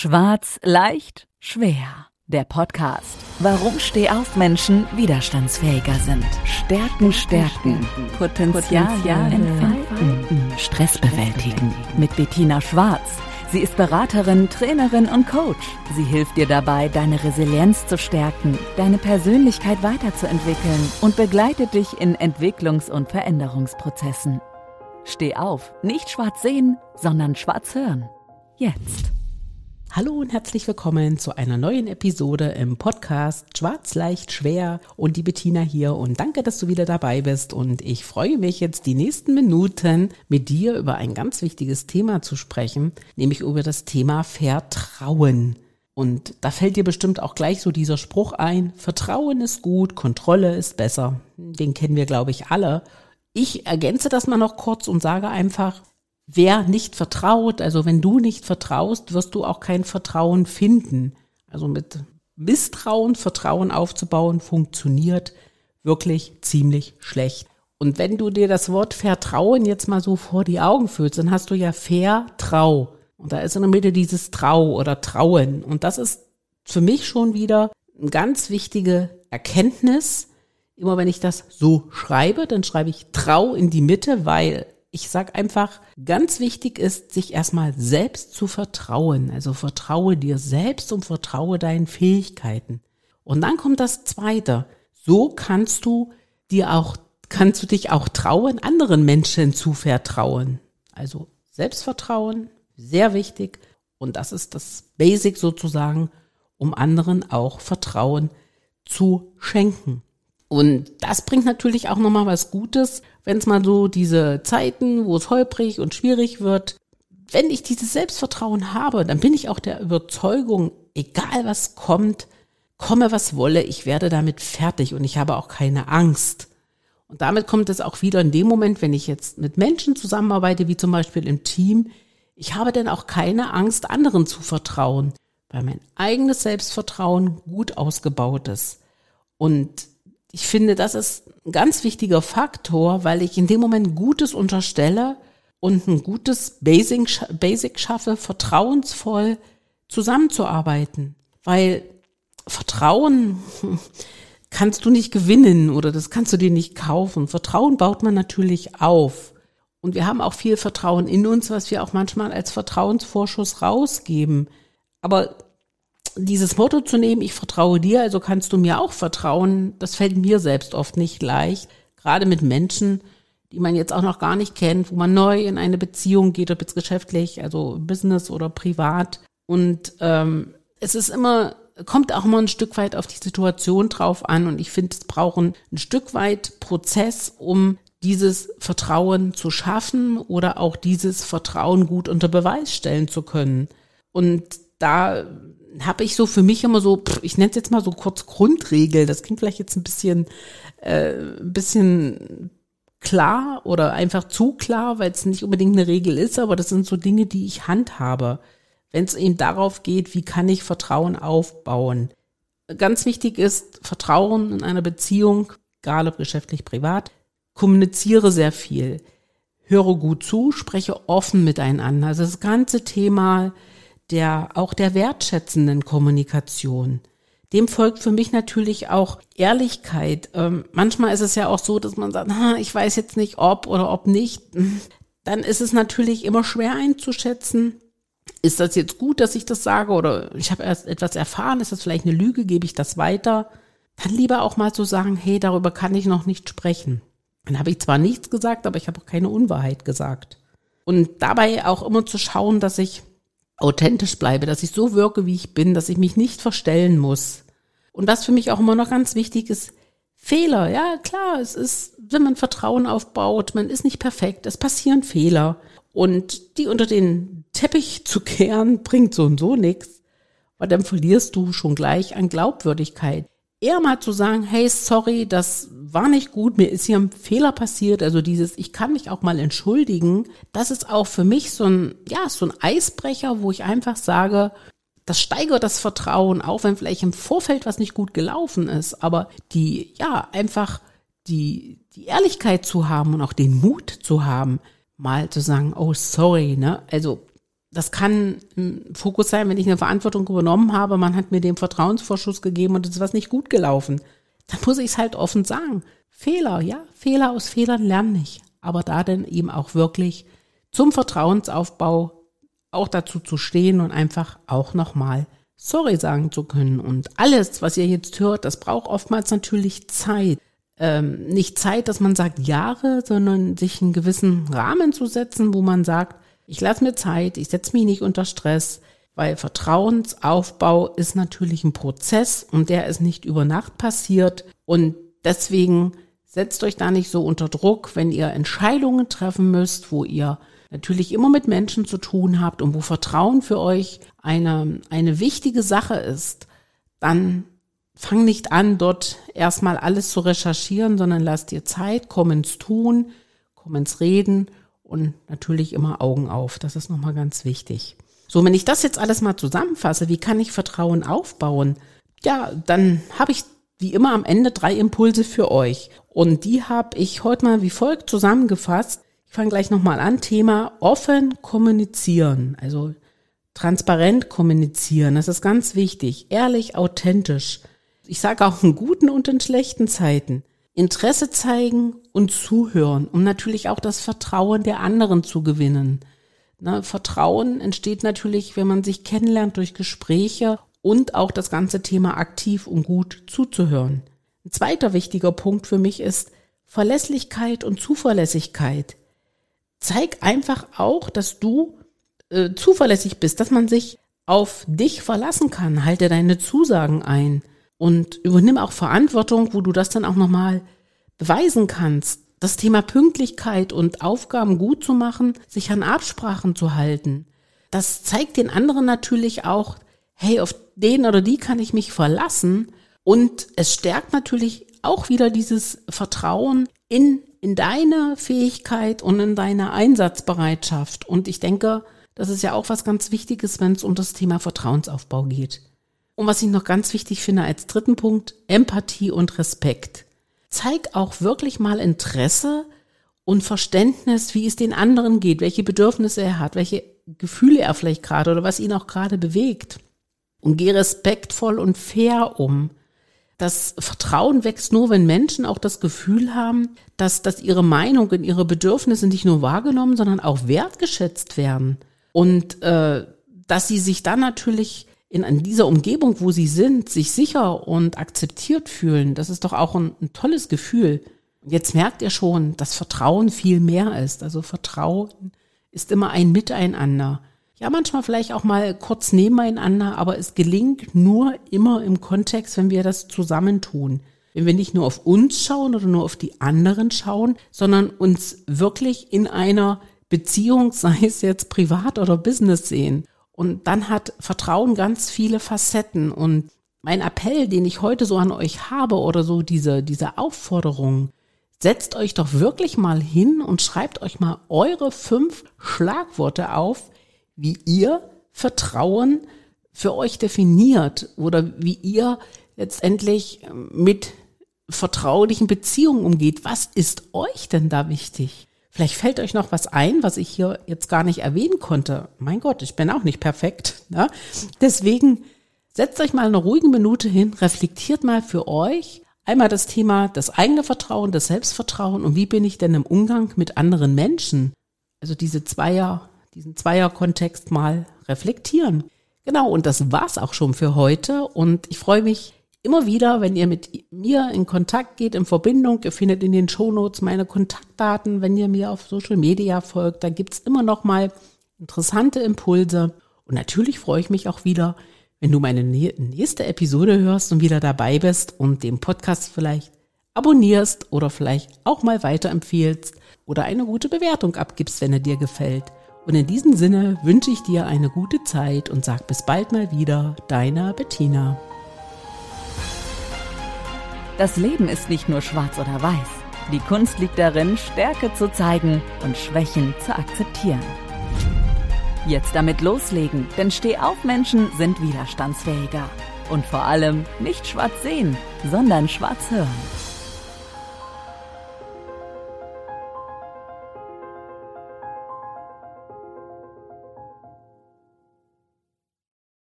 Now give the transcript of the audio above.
Schwarz, leicht, schwer. Der Podcast. Warum Stehaufmenschen widerstandsfähiger sind. Stärken, stärken. Potenzial, entfalten. Stress bewältigen. Mit Bettina Schwarz. Sie ist Beraterin, Trainerin und Coach. Sie hilft dir dabei, deine Resilienz zu stärken, deine Persönlichkeit weiterzuentwickeln und begleitet dich in Entwicklungs- und Veränderungsprozessen. Steh auf, nicht schwarz sehen, sondern schwarz hören. Jetzt. Hallo und herzlich willkommen zu einer neuen Episode im Podcast Schwarz leicht schwer und die Bettina hier und danke, dass du wieder dabei bist und ich freue mich jetzt die nächsten Minuten mit dir über ein ganz wichtiges Thema zu sprechen, nämlich über das Thema Vertrauen. Und da fällt dir bestimmt auch gleich so dieser Spruch ein, Vertrauen ist gut, Kontrolle ist besser. Den kennen wir, glaube ich, alle. Ich ergänze das mal noch kurz und sage einfach, wer nicht vertraut, also wenn du nicht vertraust, wirst du auch kein Vertrauen finden. Also mit Misstrauen Vertrauen aufzubauen funktioniert wirklich ziemlich schlecht. Und wenn du dir das Wort Vertrauen jetzt mal so vor die Augen fühlst, dann hast du ja Vertrau. Und da ist in der Mitte dieses Trau oder Trauen. Und das ist für mich schon wieder eine ganz wichtige Erkenntnis. Immer wenn ich das so schreibe, dann schreibe ich Trau in die Mitte, weil ich sag einfach, ganz wichtig ist, sich erstmal selbst zu vertrauen. Also vertraue dir selbst und vertraue deinen Fähigkeiten. Und dann kommt das zweite. So kannst du dir auch, kannst du dich auch trauen, anderen Menschen zu vertrauen. Also Selbstvertrauen, sehr wichtig. Und das ist das Basic sozusagen, um anderen auch Vertrauen zu schenken. Und das bringt natürlich auch nochmal was Gutes, wenn es mal so diese Zeiten, wo es holprig und schwierig wird. Wenn ich dieses Selbstvertrauen habe, dann bin ich auch der Überzeugung, egal was kommt, komme was wolle, ich werde damit fertig und ich habe auch keine Angst. Und damit kommt es auch wieder in dem Moment, wenn ich jetzt mit Menschen zusammenarbeite, wie zum Beispiel im Team, ich habe dann auch keine Angst, anderen zu vertrauen, weil mein eigenes Selbstvertrauen gut ausgebaut ist. Und ich finde, das ist ein ganz wichtiger Faktor, weil ich in dem Moment Gutes unterstelle und ein gutes Basic, Basic schaffe, vertrauensvoll zusammenzuarbeiten. Weil Vertrauen kannst du nicht gewinnen oder das kannst du dir nicht kaufen. Vertrauen baut man natürlich auf. Und wir haben auch viel Vertrauen in uns, was wir auch manchmal als Vertrauensvorschuss rausgeben. Aber dieses Motto zu nehmen, ich vertraue dir, also kannst du mir auch vertrauen, das fällt mir selbst oft nicht leicht. Gerade mit Menschen, die man jetzt auch noch gar nicht kennt, wo man neu in eine Beziehung geht, ob jetzt geschäftlich, also Business oder privat. Und ähm, es ist immer, kommt auch immer ein Stück weit auf die Situation drauf an. Und ich finde, es brauchen ein Stück weit Prozess, um dieses Vertrauen zu schaffen oder auch dieses Vertrauen gut unter Beweis stellen zu können. Und da habe ich so für mich immer so, ich nenne es jetzt mal so kurz Grundregel. Das klingt vielleicht jetzt ein bisschen, äh, ein bisschen klar oder einfach zu klar, weil es nicht unbedingt eine Regel ist, aber das sind so Dinge, die ich handhabe. Wenn es eben darauf geht, wie kann ich Vertrauen aufbauen. Ganz wichtig ist Vertrauen in einer Beziehung, egal ob geschäftlich, privat. Kommuniziere sehr viel. Höre gut zu, spreche offen miteinander. Also das ganze Thema der, auch der wertschätzenden Kommunikation. Dem folgt für mich natürlich auch Ehrlichkeit. Ähm, manchmal ist es ja auch so, dass man sagt, ha, ich weiß jetzt nicht, ob oder ob nicht. Dann ist es natürlich immer schwer einzuschätzen. Ist das jetzt gut, dass ich das sage oder ich habe erst etwas erfahren, ist das vielleicht eine Lüge, gebe ich das weiter? Dann lieber auch mal so sagen, hey, darüber kann ich noch nicht sprechen. Dann habe ich zwar nichts gesagt, aber ich habe auch keine Unwahrheit gesagt. Und dabei auch immer zu schauen, dass ich authentisch bleibe, dass ich so wirke, wie ich bin, dass ich mich nicht verstellen muss. Und was für mich auch immer noch ganz wichtig ist, Fehler, ja klar, es ist, wenn man Vertrauen aufbaut, man ist nicht perfekt, es passieren Fehler. Und die unter den Teppich zu kehren, bringt so und so nichts, weil dann verlierst du schon gleich an Glaubwürdigkeit eher mal zu sagen, hey, sorry, das war nicht gut, mir ist hier ein Fehler passiert, also dieses, ich kann mich auch mal entschuldigen, das ist auch für mich so ein, ja, so ein Eisbrecher, wo ich einfach sage, das steigert das Vertrauen, auch wenn vielleicht im Vorfeld was nicht gut gelaufen ist, aber die, ja, einfach die, die Ehrlichkeit zu haben und auch den Mut zu haben, mal zu sagen, oh, sorry, ne, also das kann ein Fokus sein, wenn ich eine Verantwortung übernommen habe, man hat mir den Vertrauensvorschuss gegeben und es ist was nicht gut gelaufen. Dann muss ich es halt offen sagen. Fehler, ja, Fehler aus Fehlern lerne ich. Aber da dann eben auch wirklich zum Vertrauensaufbau auch dazu zu stehen und einfach auch nochmal sorry sagen zu können. Und alles, was ihr jetzt hört, das braucht oftmals natürlich Zeit. Ähm, nicht Zeit, dass man sagt Jahre, sondern sich einen gewissen Rahmen zu setzen, wo man sagt, ich lasse mir Zeit, ich setze mich nicht unter Stress, weil Vertrauensaufbau ist natürlich ein Prozess und der ist nicht über Nacht passiert. Und deswegen setzt euch da nicht so unter Druck, wenn ihr Entscheidungen treffen müsst, wo ihr natürlich immer mit Menschen zu tun habt und wo Vertrauen für euch eine, eine wichtige Sache ist, dann fang nicht an, dort erstmal alles zu recherchieren, sondern lass dir Zeit, komm ins Tun, komm ins Reden und natürlich immer Augen auf. Das ist nochmal ganz wichtig. So, wenn ich das jetzt alles mal zusammenfasse, wie kann ich Vertrauen aufbauen? Ja, dann habe ich wie immer am Ende drei Impulse für euch. Und die habe ich heute mal wie folgt zusammengefasst. Ich fange gleich nochmal an. Thema offen kommunizieren. Also transparent kommunizieren. Das ist ganz wichtig. Ehrlich, authentisch. Ich sage auch in guten und in schlechten Zeiten. Interesse zeigen und zuhören, um natürlich auch das Vertrauen der anderen zu gewinnen. Na, Vertrauen entsteht natürlich, wenn man sich kennenlernt durch Gespräche und auch das ganze Thema aktiv und gut zuzuhören. Ein zweiter wichtiger Punkt für mich ist Verlässlichkeit und Zuverlässigkeit zeig einfach auch, dass du äh, zuverlässig bist, dass man sich auf dich verlassen kann. Halte deine Zusagen ein und übernimm auch Verantwortung, wo du das dann auch nochmal beweisen kannst. Das Thema Pünktlichkeit und Aufgaben gut zu machen, sich an Absprachen zu halten. Das zeigt den anderen natürlich auch, hey, auf den oder die kann ich mich verlassen. Und es stärkt natürlich auch wieder dieses Vertrauen in in deiner Fähigkeit und in deiner Einsatzbereitschaft. Und ich denke, das ist ja auch was ganz Wichtiges, wenn es um das Thema Vertrauensaufbau geht. Und was ich noch ganz wichtig finde als dritten Punkt, Empathie und Respekt. Zeig auch wirklich mal Interesse und Verständnis, wie es den anderen geht, welche Bedürfnisse er hat, welche Gefühle er vielleicht gerade oder was ihn auch gerade bewegt. Und geh respektvoll und fair um. Das Vertrauen wächst nur, wenn Menschen auch das Gefühl haben, dass, dass ihre Meinung und ihre Bedürfnisse nicht nur wahrgenommen, sondern auch wertgeschätzt werden. Und äh, dass sie sich dann natürlich in dieser Umgebung, wo sie sind, sich sicher und akzeptiert fühlen. Das ist doch auch ein, ein tolles Gefühl. Jetzt merkt ihr schon, dass Vertrauen viel mehr ist. Also Vertrauen ist immer ein Miteinander ja, manchmal vielleicht auch mal kurz nebeneinander, aber es gelingt nur immer im Kontext, wenn wir das zusammentun. Wenn wir nicht nur auf uns schauen oder nur auf die anderen schauen, sondern uns wirklich in einer Beziehung, sei es jetzt privat oder Business sehen. Und dann hat Vertrauen ganz viele Facetten. Und mein Appell, den ich heute so an euch habe oder so diese, diese Aufforderung, setzt euch doch wirklich mal hin und schreibt euch mal eure fünf Schlagworte auf, wie ihr Vertrauen für euch definiert oder wie ihr letztendlich mit vertraulichen Beziehungen umgeht. Was ist euch denn da wichtig? Vielleicht fällt euch noch was ein, was ich hier jetzt gar nicht erwähnen konnte. Mein Gott, ich bin auch nicht perfekt. Ne? Deswegen setzt euch mal eine ruhige Minute hin, reflektiert mal für euch einmal das Thema das eigene Vertrauen, das Selbstvertrauen und wie bin ich denn im Umgang mit anderen Menschen? Also diese Zweier diesen Zweierkontext mal reflektieren. Genau, und das war's auch schon für heute. Und ich freue mich immer wieder, wenn ihr mit mir in Kontakt geht, in Verbindung. Ihr findet in den Shownotes meine Kontaktdaten, wenn ihr mir auf Social Media folgt. Da gibt's immer noch mal interessante Impulse. Und natürlich freue ich mich auch wieder, wenn du meine nächste Episode hörst und wieder dabei bist und den Podcast vielleicht abonnierst oder vielleicht auch mal weiterempfehlst oder eine gute Bewertung abgibst, wenn er dir gefällt. Und in diesem Sinne wünsche ich dir eine gute Zeit und sag bis bald mal wieder, deiner Bettina. Das Leben ist nicht nur schwarz oder weiß. Die Kunst liegt darin, Stärke zu zeigen und Schwächen zu akzeptieren. Jetzt damit loslegen, denn Stehaufmenschen sind widerstandsfähiger. Und vor allem nicht schwarz sehen, sondern schwarz hören.